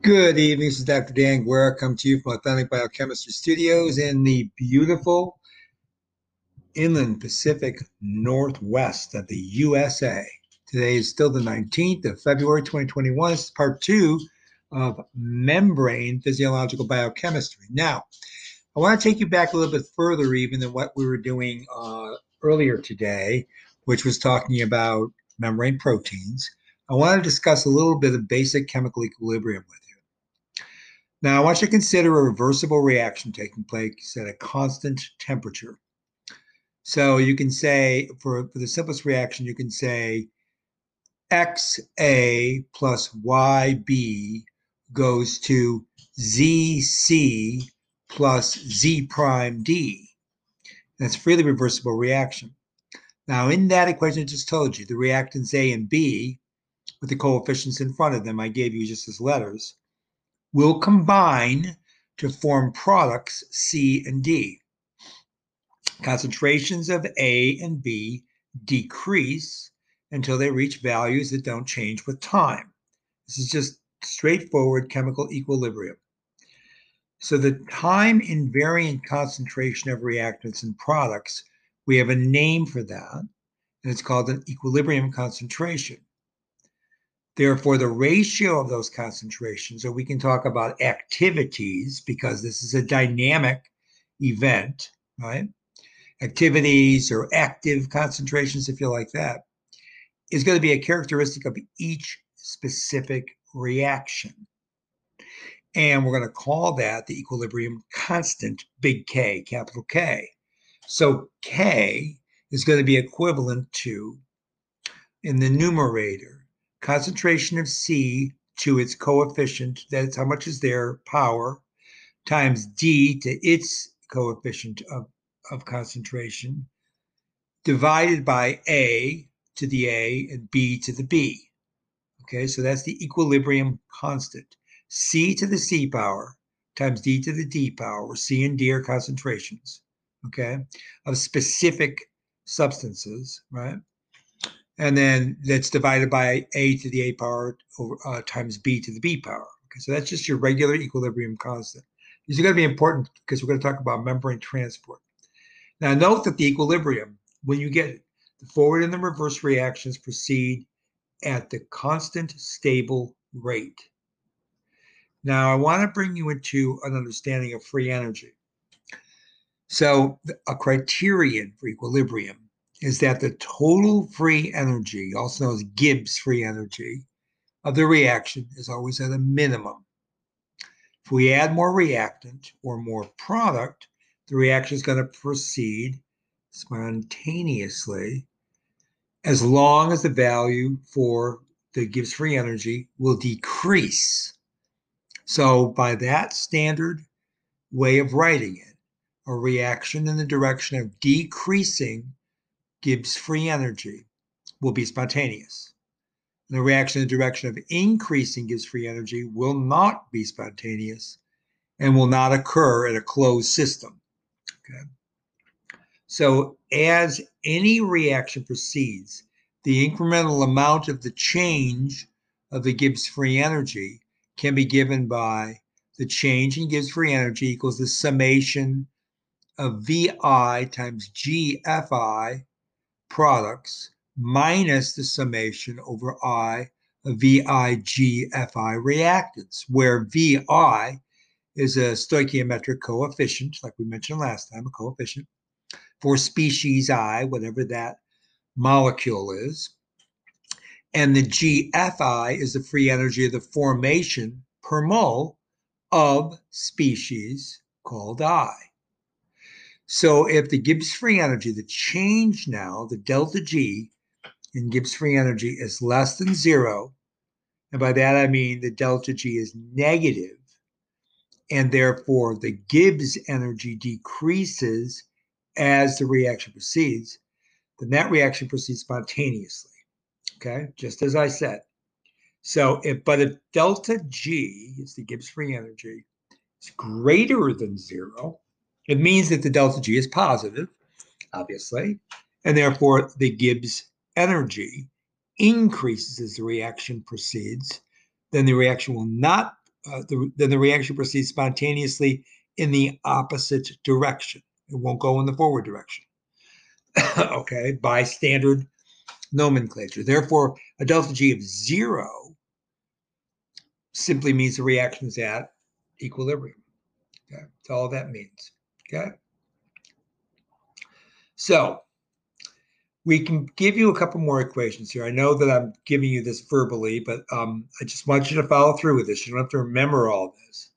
Good evening. This is Dr. Dan Guerra. Come to you from Authentic Biochemistry Studios in the beautiful inland Pacific Northwest of the USA. Today is still the 19th of February 2021. This is part two of membrane physiological biochemistry. Now, I want to take you back a little bit further, even than what we were doing uh, earlier today, which was talking about membrane proteins. I want to discuss a little bit of basic chemical equilibrium with you. Now, I want you to consider a reversible reaction taking place at a constant temperature. So you can say, for, for the simplest reaction, you can say XA plus YB goes to ZC plus Z prime D. That's freely reversible reaction. Now, in that equation I just told you, the reactants A and B, with the coefficients in front of them, I gave you just as letters, will combine to form products C and D. Concentrations of A and B decrease until they reach values that don't change with time. This is just straightforward chemical equilibrium. So the time invariant concentration of reactants and products, we have a name for that, and it's called an equilibrium concentration. Therefore, the ratio of those concentrations, or we can talk about activities because this is a dynamic event, right? Activities or active concentrations, if you like that, is going to be a characteristic of each specific reaction. And we're going to call that the equilibrium constant, big K, capital K. So K is going to be equivalent to, in the numerator, concentration of C to its coefficient, that's how much is their power, times D to its coefficient of, of concentration, divided by A to the A and B to the B. Okay, so that's the equilibrium constant. C to the C power times D to the D power, where C and D are concentrations, okay, of specific substances, right? And then that's divided by a to the a power over, uh, times b to the b power. Okay, so that's just your regular equilibrium constant. These are going to be important because we're going to talk about membrane transport. Now, note that the equilibrium, when you get it, the forward and the reverse reactions proceed at the constant stable rate. Now, I want to bring you into an understanding of free energy. So, a criterion for equilibrium is that the total free energy, also known as Gibbs free energy, of the reaction is always at a minimum. If we add more reactant or more product, the reaction is going to proceed spontaneously as long as the value for the Gibbs free energy will decrease. So, by that standard way of writing it, a reaction in the direction of decreasing Gibbs free energy will be spontaneous. The reaction in the direction of increasing Gibbs free energy will not be spontaneous and will not occur in a closed system. Okay. So as any reaction proceeds, the incremental amount of the change of the Gibbs free energy can be given by the change in Gibbs free energy equals the summation of VI times GFI products minus the summation over I of VIGFI reactants, where VI is a stoichiometric coefficient, like we mentioned last time, a coefficient for species I, whatever that molecule is. And the GFI is the free energy of the formation per mole of species called I. So if the Gibbs free energy, the change now, the delta G in Gibbs free energy is less than zero, and by that I mean the delta G is negative, and therefore the Gibbs energy decreases as the reaction proceeds, then that reaction proceeds spontaneously. Okay, just as I said. So if but if delta G is the Gibbs free energy, is greater than zero, it means that the delta G is positive, obviously, and therefore the Gibbs energy increases as the reaction proceeds. Then the reaction will not uh, the, then the reaction proceeds spontaneously in the opposite direction. It won't go in the forward direction. okay, by standard nomenclature. Therefore, a delta G of zero simply means the reaction is at equilibrium. Okay, that's all that means. Okay. So we can give you a couple more equations here. I know that I'm giving you this verbally, but um, I just want you to follow through with this. You don't have to remember all this.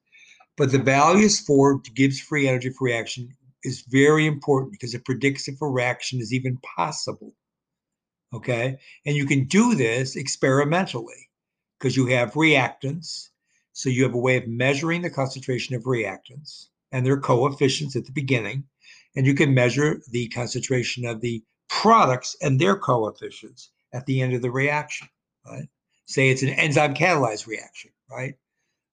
But the values for Gibbs free energy for reaction is very important because it predicts if a reaction is even possible. Okay. And you can do this experimentally because you have reactants. So you have a way of measuring the concentration of reactants and their coefficients at the beginning. And you can measure the concentration of the products and their coefficients at the end of the reaction, right? Say it's an enzyme catalyzed reaction, right?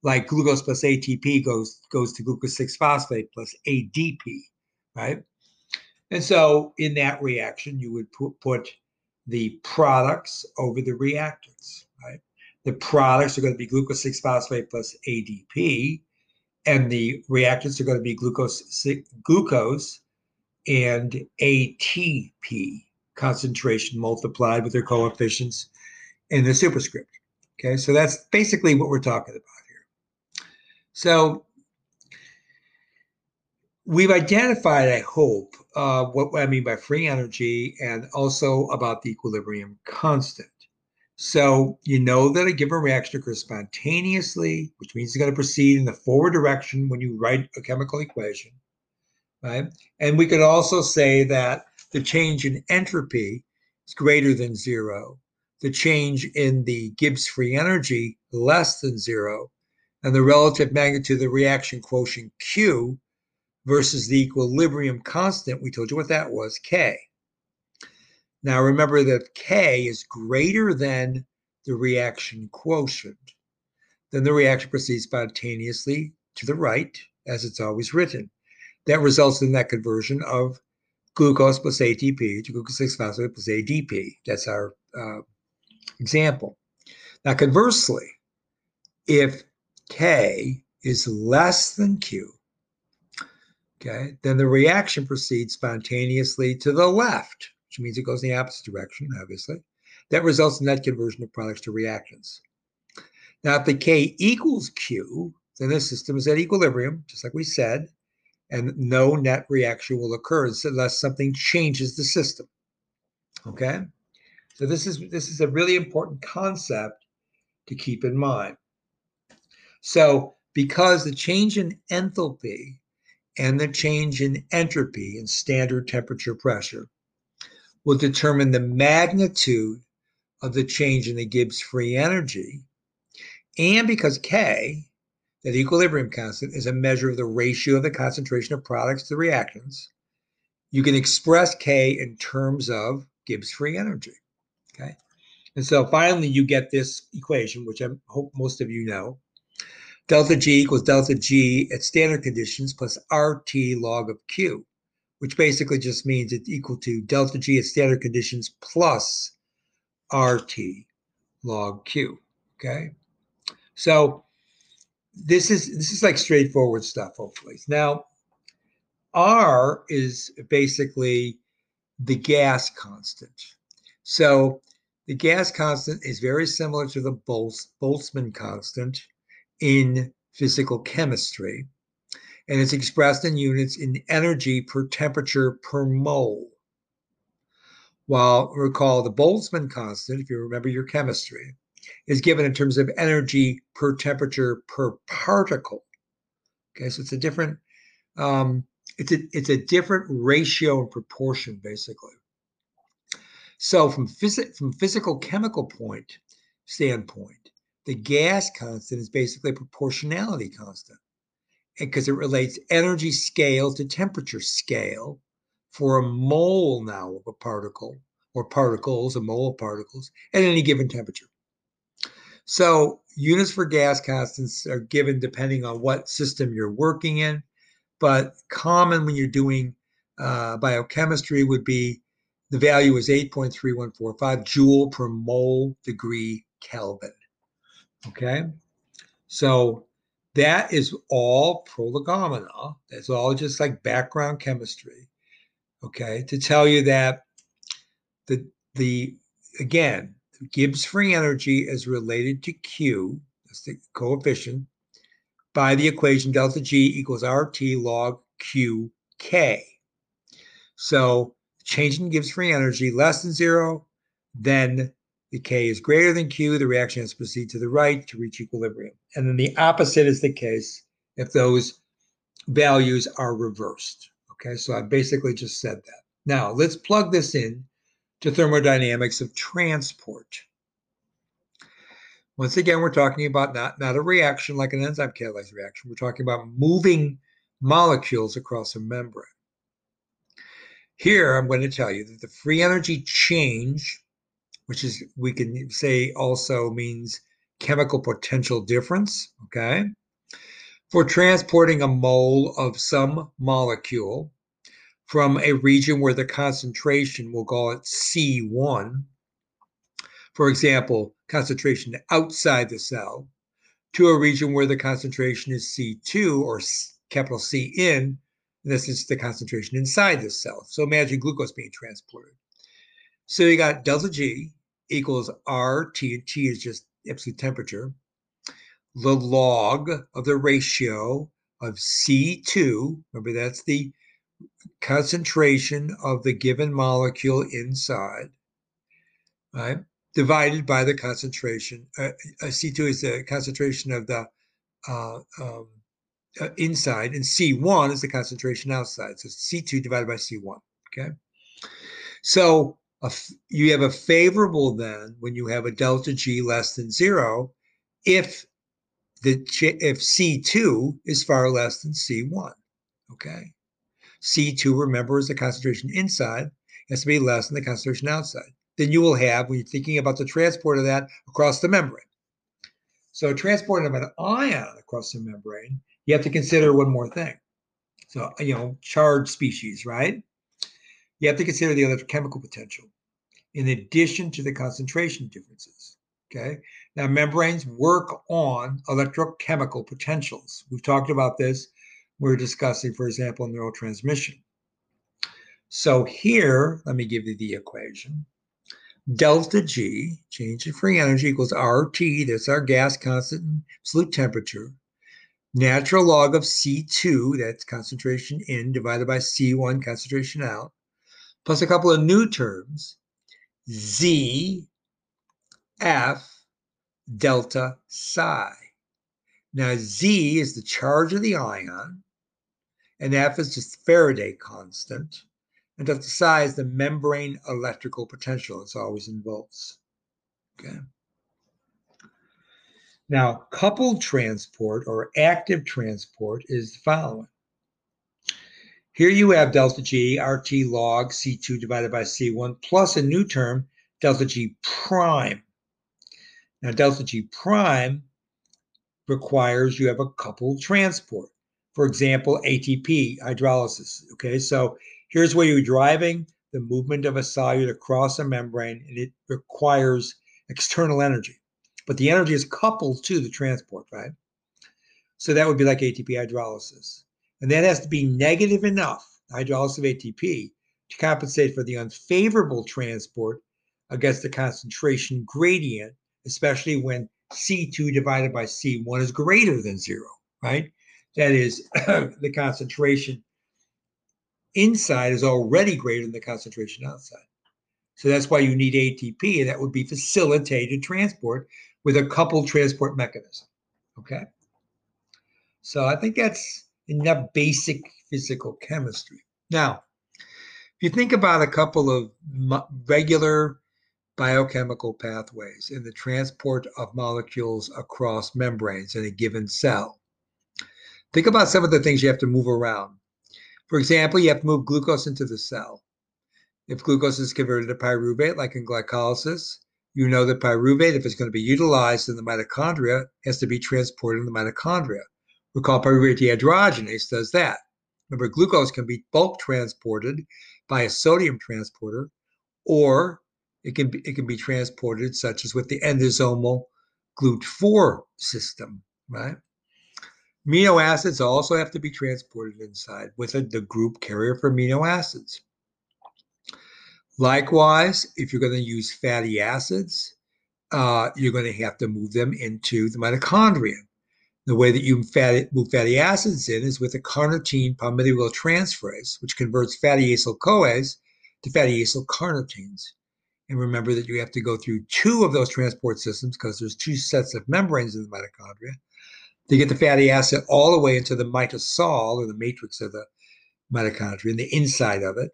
Like glucose plus ATP goes goes to glucose 6-phosphate plus ADP, right? And so in that reaction, you would put, put the products over the reactants, right? The products are going to be glucose 6-phosphate plus ADP, and the reactants are going to be glucose glucose and ATP concentration multiplied with their coefficients in the superscript. Okay, so that's basically what we're talking about here. So we've identified, I hope, uh, what I mean by free energy and also about the equilibrium constant. So you know that a given reaction occurs spontaneously, which means it's going to proceed in the forward direction when you write a chemical equation right? And we could also say that the change in entropy is greater than zero, the change in the Gibbs free energy less than zero, and the relative magnitude of the reaction quotient Q versus the equilibrium constant, we told you what that was, K. Now remember that K is greater than the reaction quotient. Then the reaction proceeds spontaneously to the right, as it's always written that results in that conversion of glucose plus ATP to glucose 6-phosphate plus ADP. That's our uh, example. Now, conversely, if K is less than Q, okay, then the reaction proceeds spontaneously to the left, which means it goes in the opposite direction, obviously. That results in that conversion of products to reactants. Now, if the K equals Q, then the system is at equilibrium, just like we said and no net reaction will occur unless something changes the system. Okay? So this is this is a really important concept to keep in mind. So because the change in enthalpy and the change in entropy and standard temperature pressure will determine the magnitude of the change in the Gibbs free energy. And because K that equilibrium constant is a measure of the ratio of the concentration of products to the reactants. You can express K in terms of Gibbs free energy. Okay. And so finally, you get this equation, which I hope most of you know. Delta G equals delta G at standard conditions plus RT log of Q, which basically just means it's equal to delta G at standard conditions plus RT log Q. Okay. So this is this is like straightforward stuff hopefully now r is basically the gas constant so the gas constant is very similar to the Boltz, boltzmann constant in physical chemistry and it's expressed in units in energy per temperature per mole while recall the boltzmann constant if you remember your chemistry is given in terms of energy per temperature per particle. Okay, so it's a different, um, it's a it's a different ratio and proportion basically. So from phys- from physical chemical point standpoint, the gas constant is basically a proportionality constant because it relates energy scale to temperature scale for a mole now of a particle or particles, a mole of particles at any given temperature. So units for gas constants are given depending on what system you're working in, but common when you're doing uh, biochemistry would be the value is 8.3145 joule per mole degree Kelvin. Okay, so That is all prolegomena. That's all just like background chemistry. Okay, to tell you that the the again Gibbs free energy is related to Q, that's the coefficient, by the equation delta G equals RT log QK. So changing Gibbs free energy less than zero, then the K is greater than Q, the reaction has to proceed to the right to reach equilibrium. And then the opposite is the case if those values are reversed. Okay, so I basically just said that. Now let's plug this in to thermodynamics of transport. Once again, we're talking about not, not a reaction like an enzyme catalyzed reaction. We're talking about moving molecules across a membrane. Here, I'm going to tell you that the free energy change which is we can say also means chemical potential difference, okay? For transporting a mole of some molecule from a region where the concentration, we'll call it C1, for example, concentration outside the cell, to a region where the concentration is C2 or capital C in, this is the concentration inside the cell. So imagine glucose being transported. So you got delta G equals RT, and T is just absolute temperature, the log of the ratio of C2, remember that's the concentration of the given molecule inside, right? Divided by the concentration. Uh, uh C2 is the concentration of the uh, um, uh, inside, and C1 is the concentration outside. So C2 divided by C1. Okay. So a, you have a favorable then when you have a delta G less than zero if the if C2 is far less than C1. Okay. C2, remember, is the concentration inside, has to be less than the concentration outside. Then you will have, when you're thinking about the transport of that across the membrane. So transport of an ion across the membrane, you have to consider one more thing. So, you know, charged species, right? You have to consider the electrochemical potential in addition to the concentration differences. Okay. Now, membranes work on electrochemical potentials. We've talked about this. We're discussing, for example, neurotransmission. So here, let me give you the equation. Delta G, change in free energy, equals RT, that's our gas constant and absolute temperature, natural log of C2, that's concentration in, divided by C1, concentration out, plus a couple of new terms, Z F delta psi. Now, Z is the charge of the ion, and F is just Faraday constant, and delta psi is the membrane electrical potential. It's always in volts. Okay. Now, coupled transport or active transport is the following. Here you have delta G, RT log C2 divided by C1, plus a new term, delta G prime. Now, delta G prime requires you have a coupled transport. For example, ATP, hydrolysis. Okay, so here's where you're driving the movement of a solute across a membrane, and it requires external energy. But the energy is coupled to the transport, right? So that would be like ATP hydrolysis. And that has to be negative enough, hydrolysis of ATP, to compensate for the unfavorable transport against the concentration gradient, especially when C2 divided by C1 is greater than zero, right? That is, the concentration inside is already greater than the concentration outside. So that's why you need ATP, and that would be facilitated transport with a coupled transport mechanism. Okay. So I think that's enough basic physical chemistry. Now, if you think about a couple of regular biochemical pathways in the transport of molecules across membranes in a given cell, think about some of the things you have to move around. For example, you have to move glucose into the cell. If glucose is converted to pyruvate, like in glycolysis, you know that pyruvate, if it's going to be utilized in the mitochondria, has to be transported in the mitochondria. Recall pyruvate dehydrogenase does that. Remember, glucose can be bulk transported by a sodium transporter, or it can be, it can be transported, such as with the endosomal GLUT4 system, right? Amino acids also have to be transported inside with a, the group carrier for amino acids. Likewise, if you're going to use fatty acids, uh, you're going to have to move them into the mitochondria. The way that you fatty, move fatty acids in is with a carnitine palmitoyl transferase, which converts fatty acyl CoAs to fatty acyl carnitines. And remember that you have to go through two of those transport systems because there's two sets of membranes in the mitochondria to get the fatty acid all the way into the mitosol or the matrix of the mitochondria, in the inside of it.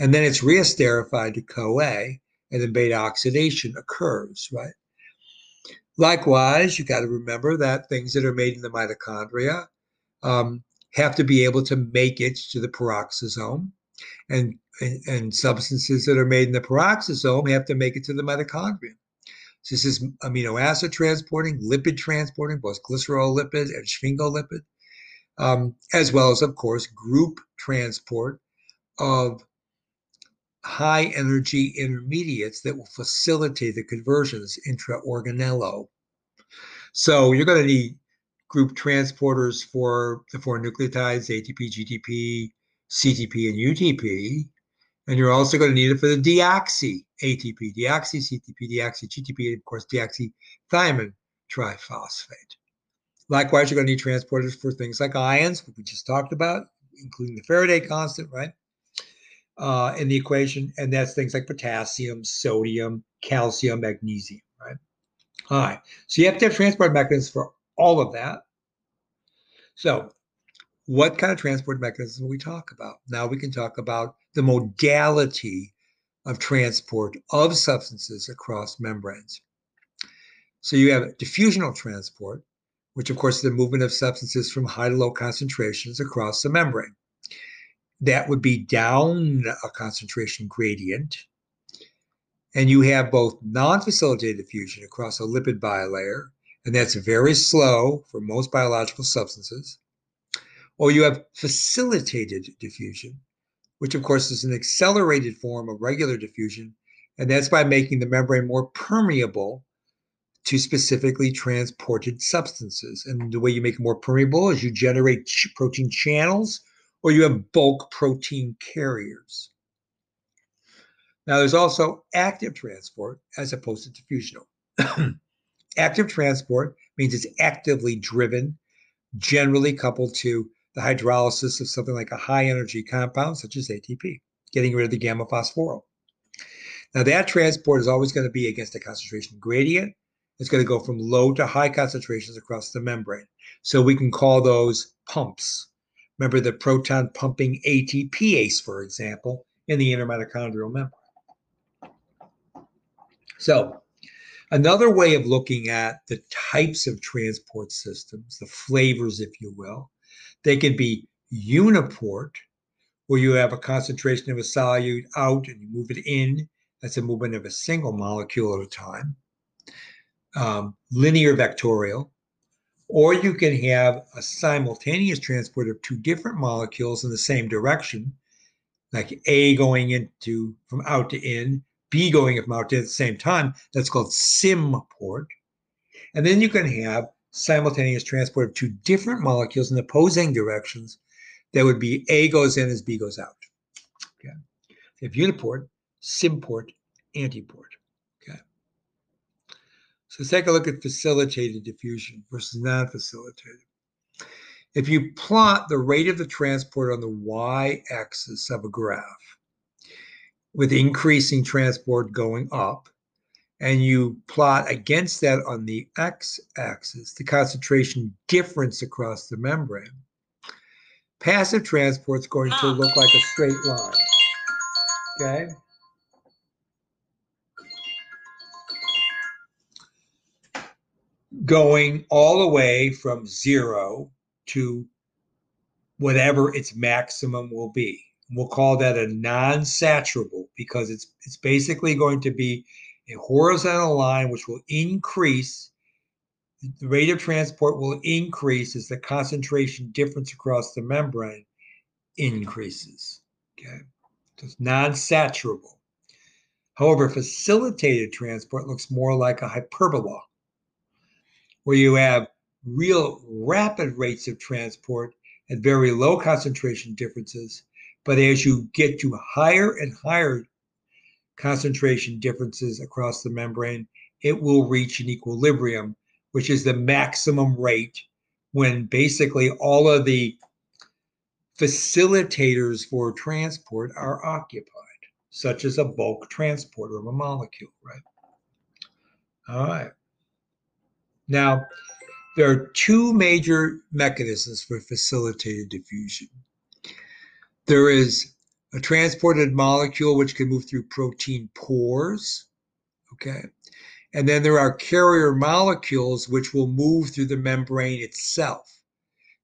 And then it's reesterified to CoA, and then beta oxidation occurs, right? Likewise, you got to remember that things that are made in the mitochondria um, have to be able to make it to the peroxisome, and, and, and substances that are made in the peroxisome have to make it to the mitochondria. So this is amino acid transporting, lipid transporting, both glycerol-lipid and sphingolipid, um, as well as, of course, group transport of high energy intermediates that will facilitate the conversions intra-organello. So you're going to need group transporters for the four nucleotides, ATP, GTP, CTP, and UTP. And you're also going to need it for the deoxy ATP, deoxy CTP, deoxy GTP, and of course, deoxythymine triphosphate. Likewise, you're going to need transporters for things like ions, which we just talked about, including the Faraday constant, right? Uh, in the equation, and that's things like potassium, sodium, calcium, magnesium, right? All right. So you have to have transport mechanisms for all of that. So, what kind of transport mechanisms will we talk about? Now we can talk about the modality of transport of substances across membranes. So you have diffusional transport, which of course is the movement of substances from high to low concentrations across the membrane that would be down a concentration gradient. And you have both non facilitated diffusion across a lipid bilayer, and that's very slow for most biological substances. Or you have facilitated diffusion, which of course is an accelerated form of regular diffusion, and that's by making the membrane more permeable to specifically transported substances. And the way you make it more permeable is you generate protein channels or you have bulk protein carriers. Now, there's also active transport as opposed to diffusional. active transport means it's actively driven, generally coupled to the hydrolysis of something like a high energy compound, such as ATP, getting rid of the gamma phosphoryl. Now, that transport is always going to be against a concentration gradient. It's going to go from low to high concentrations across the membrane. So we can call those pumps. Remember the proton pumping ATPase, for example, in the intermitochondrial membrane. So, another way of looking at the types of transport systems, the flavors, if you will, they can be uniport, where you have a concentration of a solute out and you move it in. That's a movement of a single molecule at a time. Um, linear vectorial, or you can have a simultaneous transport of two different molecules in the same direction, like A going into from out to in, B going from out to in at the same time. That's called symport. And then you can have simultaneous transport of two different molecules in opposing directions. That would be A goes in as B goes out. Okay. If uniport, symport, antiport. So let's take a look at facilitated diffusion versus non-facilitated. If you plot the rate of the transport on the y-axis of a graph, with increasing transport going up, and you plot against that on the x-axis the concentration difference across the membrane, passive transport is going to ah. look like a straight line. Okay? Going all the way from zero to whatever its maximum will be. We'll call that a non-saturable because it's it's basically going to be a horizontal line which will increase the rate of transport will increase as the concentration difference across the membrane increases. Okay, so it's non-saturable. However, facilitated transport looks more like a hyperbola where you have real rapid rates of transport and very low concentration differences. But as you get to higher and higher concentration differences across the membrane, it will reach an equilibrium, which is the maximum rate when basically all of the facilitators for transport are occupied, such as a bulk transporter of a molecule, right? All right. Now, there are two major mechanisms for facilitated diffusion. There is a transported molecule which can move through protein pores, okay? And then there are carrier molecules which will move through the membrane itself,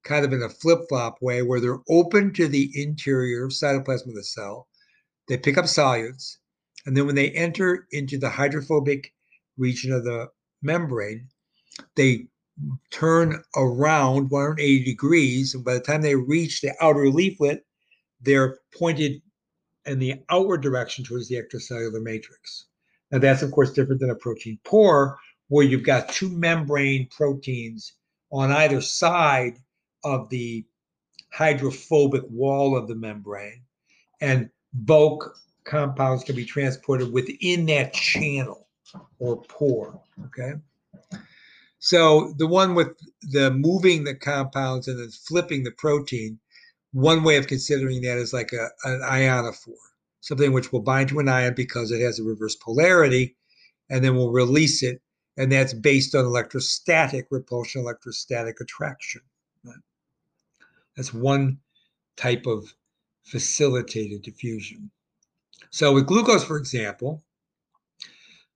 kind of in a flip flop way where they're open to the interior cytoplasm of the cell. They pick up solutes. And then when they enter into the hydrophobic region of the membrane, they turn around 180 degrees. And by the time they reach the outer leaflet, they're pointed in the outward direction towards the extracellular matrix. Now, that's of course different than a protein pore, where you've got two membrane proteins on either side of the hydrophobic wall of the membrane, and bulk compounds can be transported within that channel or pore. Okay. So the one with the moving the compounds and then flipping the protein, one way of considering that is like a, an ionophore, something which will bind to an ion because it has a reverse polarity, and then we'll release it. And that's based on electrostatic repulsion, electrostatic attraction. That's one type of facilitated diffusion. So with glucose, for example,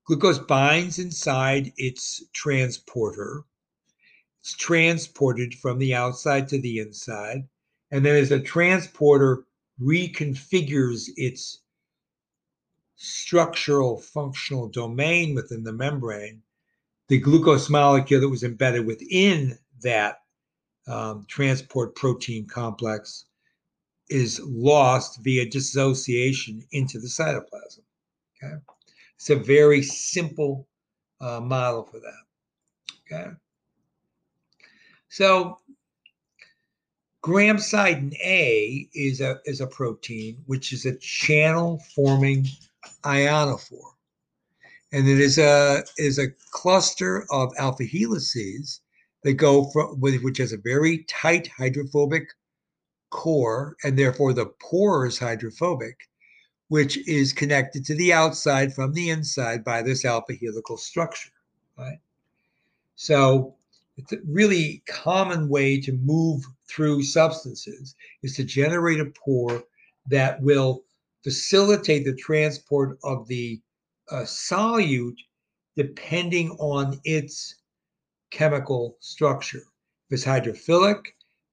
Glucose binds inside its transporter. It's transported from the outside to the inside. And then as the transporter reconfigures its structural functional domain within the membrane, the glucose molecule that was embedded within that um, transport protein complex is lost via dissociation into the cytoplasm. Okay. It's a very simple uh, model for that. Okay. So gramicidin A is a is a protein which is a channel forming ionophore. And it is a is a cluster of alpha helices that go from which has a very tight hydrophobic core, and therefore the pore is hydrophobic which is connected to the outside from the inside by this alpha helical structure. Right? So it's a really common way to move through substances is to generate a pore that will facilitate the transport of the uh, solute depending on its chemical structure. If it's hydrophilic,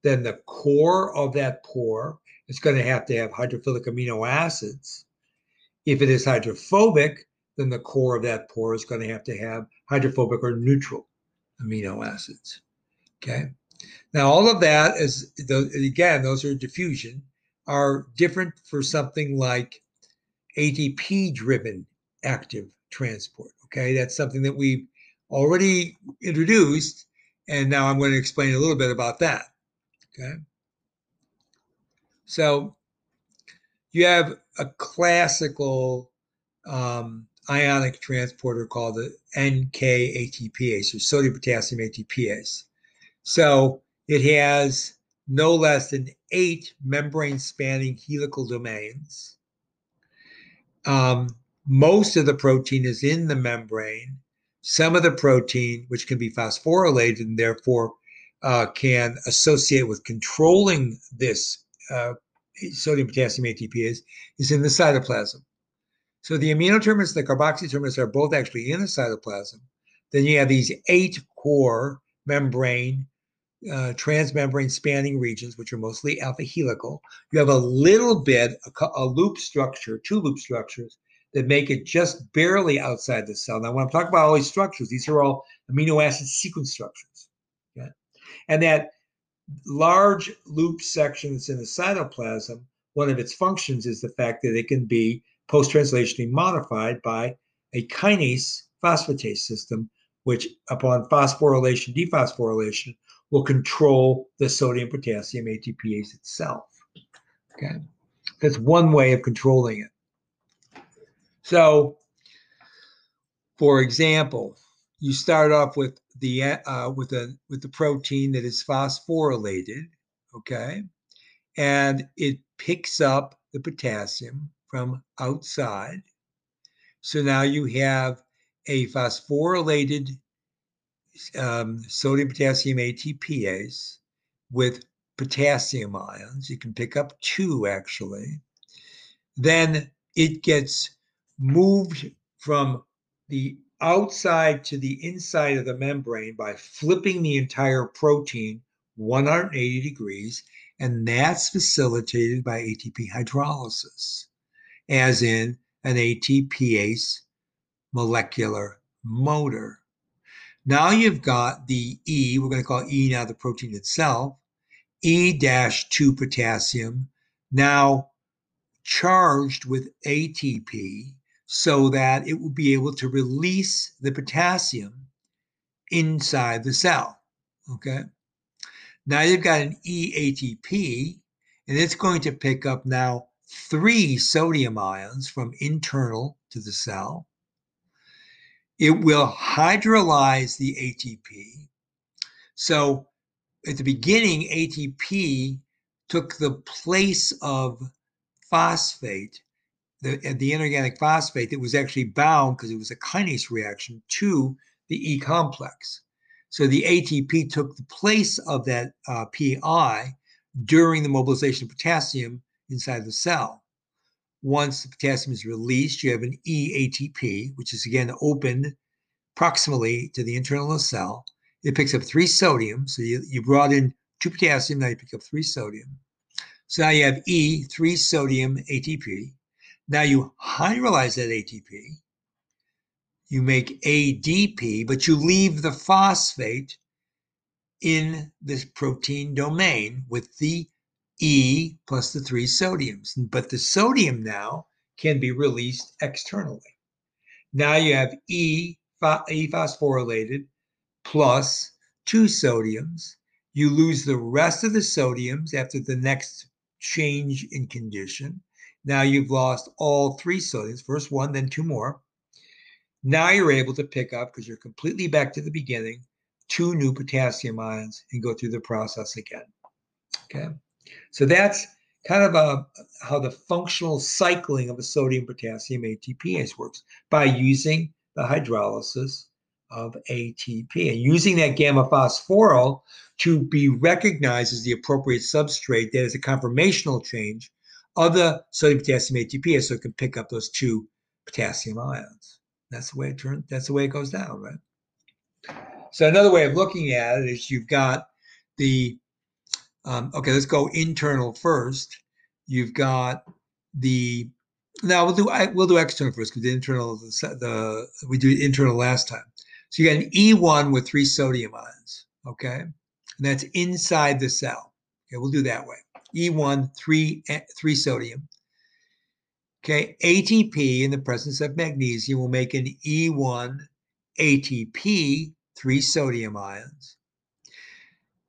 then the core of that pore is going to have to have hydrophilic amino acids if it is hydrophobic, then the core of that pore is going to have to have hydrophobic or neutral amino acids. Okay. Now, all of that is, again, those are diffusion, are different for something like ATP driven active transport. Okay. That's something that we've already introduced. And now I'm going to explain a little bit about that. Okay. So you have a classical um, ionic transporter called the NK-ATPase or sodium potassium ATPase. So it has no less than eight membrane spanning helical domains. Um, most of the protein is in the membrane. Some of the protein, which can be phosphorylated and therefore uh, can associate with controlling this uh, sodium potassium ATPase is is in the cytoplasm. So the amino terminus the carboxy terminus are both actually in the cytoplasm. Then you have these eight core membrane, uh, transmembrane spanning regions, which are mostly alpha helical. You have a little bit, a, a loop structure, two loop structures that make it just barely outside the cell. Now, when I'm talking about all these structures, these are all amino acid sequence structures. And that large loop sections in the cytoplasm, one of its functions is the fact that it can be post translationally modified by a kinase phosphatase system, which upon phosphorylation, dephosphorylation, will control the sodium potassium ATPase itself. Okay, that's one way of controlling it. So, for example, you start off with the uh, with the with the protein that is phosphorylated, okay, and it picks up the potassium from outside. So now you have a phosphorylated um, sodium potassium ATPase with potassium ions. You can pick up two actually. Then it gets moved from the outside to the inside of the membrane by flipping the entire protein 180 degrees, and that's facilitated by ATP hydrolysis, as in an ATPase molecular motor. Now you've got the E, we're going to call E now the protein itself, E-2 potassium, now charged with ATP so that it will be able to release the potassium inside the cell. Okay. Now you've got an EATP, and it's going to pick up now three sodium ions from internal to the cell. It will hydrolyze the ATP. So at the beginning, ATP took the place of phosphate the, the inorganic phosphate that was actually bound because it was a kinase reaction to the E complex. So the ATP took the place of that uh, PI during the mobilization of potassium inside the cell. Once the potassium is released, you have an EATP, which is again open proximally to the internal of the cell. It picks up three sodium. So you, you brought in two potassium, now you pick up three sodium. So now you have E, three sodium ATP. Now you hydrolyze that ATP, you make ADP, but you leave the phosphate in this protein domain with the E plus the three sodiums. But the sodium now can be released externally. Now you have E, e phosphorylated plus two sodiums. You lose the rest of the sodiums after the next change in condition. Now you've lost all three sodiums, first one, then two more. Now you're able to pick up, because you're completely back to the beginning, two new potassium ions and go through the process again. Okay. So that's kind of a, uh, how the functional cycling of a sodium potassium ATPase works by using the hydrolysis of ATP and using that gamma phosphoryl to be recognized as the appropriate substrate that is a conformational change of the sodium potassium ATP so it can pick up those two potassium ions. That's the way it turns, that's the way it goes down, right? So another way of looking at it is you've got the um, okay, let's go internal first. You've got the now we'll do I, we'll do external first because the internal the, the we do internal last time. So you got an E1 with three sodium ions, okay, and that's inside the cell. Okay, we'll do that way. E1, 3, eh, 3 sodium. Okay, ATP in the presence of magnesium will make an E1 ATP, 3 sodium ions.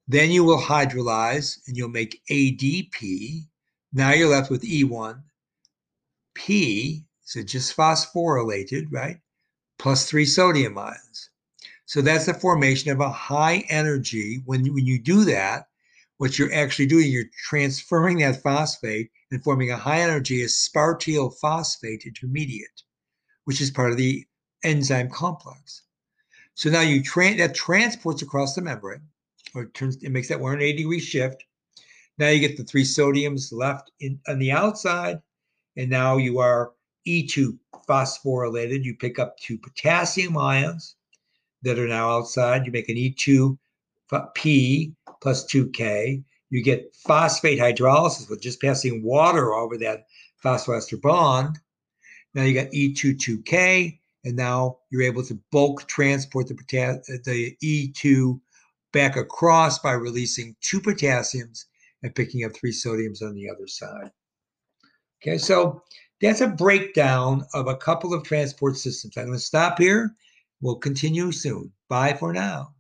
Then you will hydrolyze and you'll make ADP. Now you're left with E1 P, so just phosphorylated, right? Plus 3 sodium ions. So that's the formation of a high energy. When, when you do that, what you're actually doing, you're transferring that phosphate and forming a high energy aspartyl phosphate intermediate, which is part of the enzyme complex. So now you tra- that transports across the membrane, or it turns it makes that 180 degree shift. Now you get the three sodiums left in on the outside, and now you are E2 phosphorylated. You pick up two potassium ions that are now outside. You make an E2 P plus 2K. You get phosphate hydrolysis with just passing water over that phosphoester bond. Now you got E22K, and now you're able to bulk transport the, the E2 back across by releasing two potassiums and picking up three sodiums on the other side. Okay, so that's a breakdown of a couple of transport systems. I'm going to stop here We'll continue soon. Bye for now.